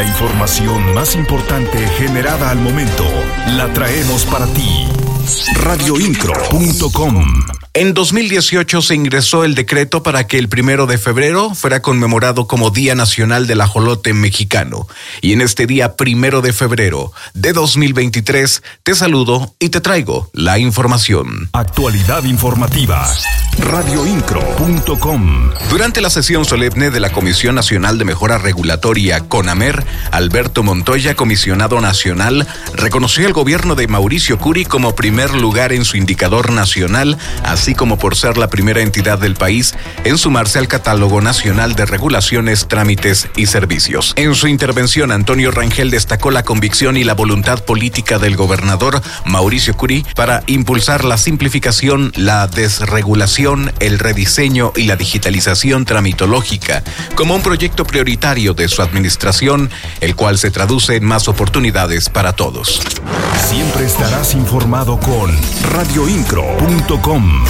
La información más importante generada al momento la traemos para ti. Radioincro.com en 2018 se ingresó el decreto para que el primero de febrero fuera conmemorado como Día Nacional del Ajolote Mexicano. Y en este día primero de febrero de 2023 te saludo y te traigo la información. Actualidad informativa. Radioincro.com Durante la sesión solemne de la Comisión Nacional de Mejora Regulatoria, CONAMER, Alberto Montoya, comisionado nacional, reconoció al gobierno de Mauricio Curi como primer lugar en su indicador nacional así como por ser la primera entidad del país en sumarse al catálogo nacional de regulaciones, trámites y servicios. En su intervención, Antonio Rangel destacó la convicción y la voluntad política del gobernador Mauricio Curí para impulsar la simplificación, la desregulación, el rediseño y la digitalización tramitológica como un proyecto prioritario de su administración, el cual se traduce en más oportunidades para todos. Siempre estarás informado con radioincro.com.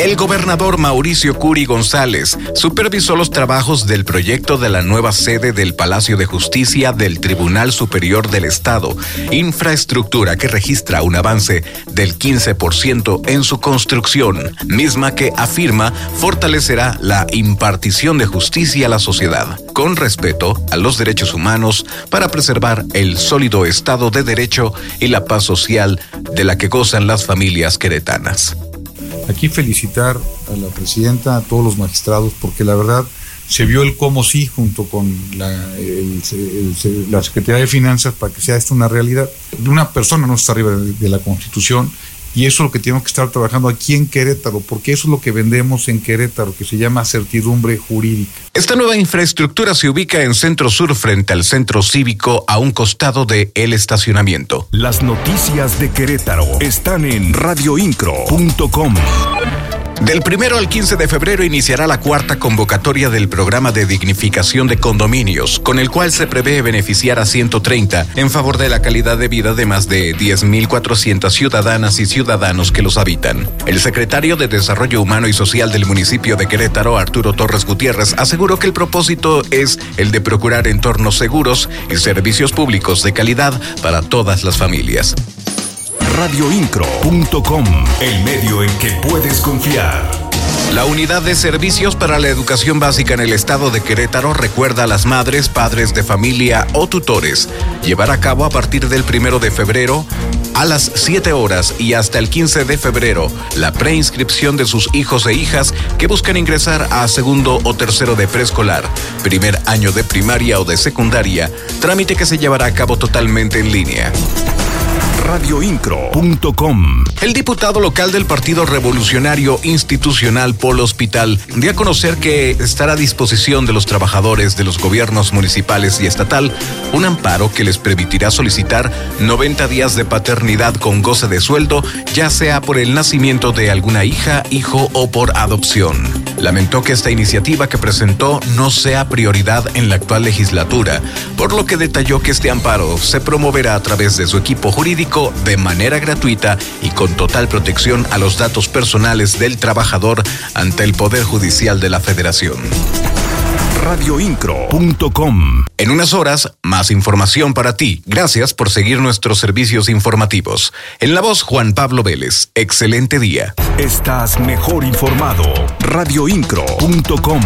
El gobernador Mauricio Curi González supervisó los trabajos del proyecto de la nueva sede del Palacio de Justicia del Tribunal Superior del Estado, infraestructura que registra un avance del 15% en su construcción, misma que afirma fortalecerá la impartición de justicia a la sociedad, con respeto a los derechos humanos para preservar el sólido Estado de Derecho y la paz social de la que gozan las familias queretanas. Aquí felicitar a la presidenta, a todos los magistrados, porque la verdad se vio el cómo sí junto con la, Secretaría de Finanzas para que sea esto una realidad. Una persona no está arriba de la Constitución y eso es lo que tenemos que estar trabajando aquí en Querétaro, porque eso es lo que vendemos en Querétaro, que se llama certidumbre jurídica. Esta nueva infraestructura se ubica en Centro Sur frente al centro cívico a un costado de el estacionamiento. Las noticias de Querétaro están en radioincro.com. Del primero al 15 de febrero iniciará la cuarta convocatoria del programa de dignificación de condominios, con el cual se prevé beneficiar a 130 en favor de la calidad de vida de más de 10.400 ciudadanas y ciudadanos que los habitan. El secretario de Desarrollo Humano y Social del municipio de Querétaro, Arturo Torres Gutiérrez, aseguró que el propósito es el de procurar entornos seguros y servicios públicos de calidad para todas las familias radioincro.com, el medio en que puedes confiar. La Unidad de Servicios para la Educación Básica en el Estado de Querétaro recuerda a las madres, padres de familia o tutores llevar a cabo a partir del primero de febrero a las 7 horas y hasta el 15 de febrero la preinscripción de sus hijos e hijas que buscan ingresar a segundo o tercero de preescolar, primer año de primaria o de secundaria, trámite que se llevará a cabo totalmente en línea radioincro.com. El diputado local del Partido Revolucionario Institucional Polo Hospital dio a conocer que estará a disposición de los trabajadores de los gobiernos municipales y estatal un amparo que les permitirá solicitar 90 días de paternidad con goce de sueldo, ya sea por el nacimiento de alguna hija, hijo o por adopción. Lamentó que esta iniciativa que presentó no sea prioridad en la actual legislatura, por lo que detalló que este amparo se promoverá a través de su equipo jurídico de manera gratuita y con total protección a los datos personales del trabajador ante el Poder Judicial de la Federación radioincro.com. En unas horas, más información para ti. Gracias por seguir nuestros servicios informativos. En la voz, Juan Pablo Vélez. Excelente día. Estás mejor informado. radioincro.com.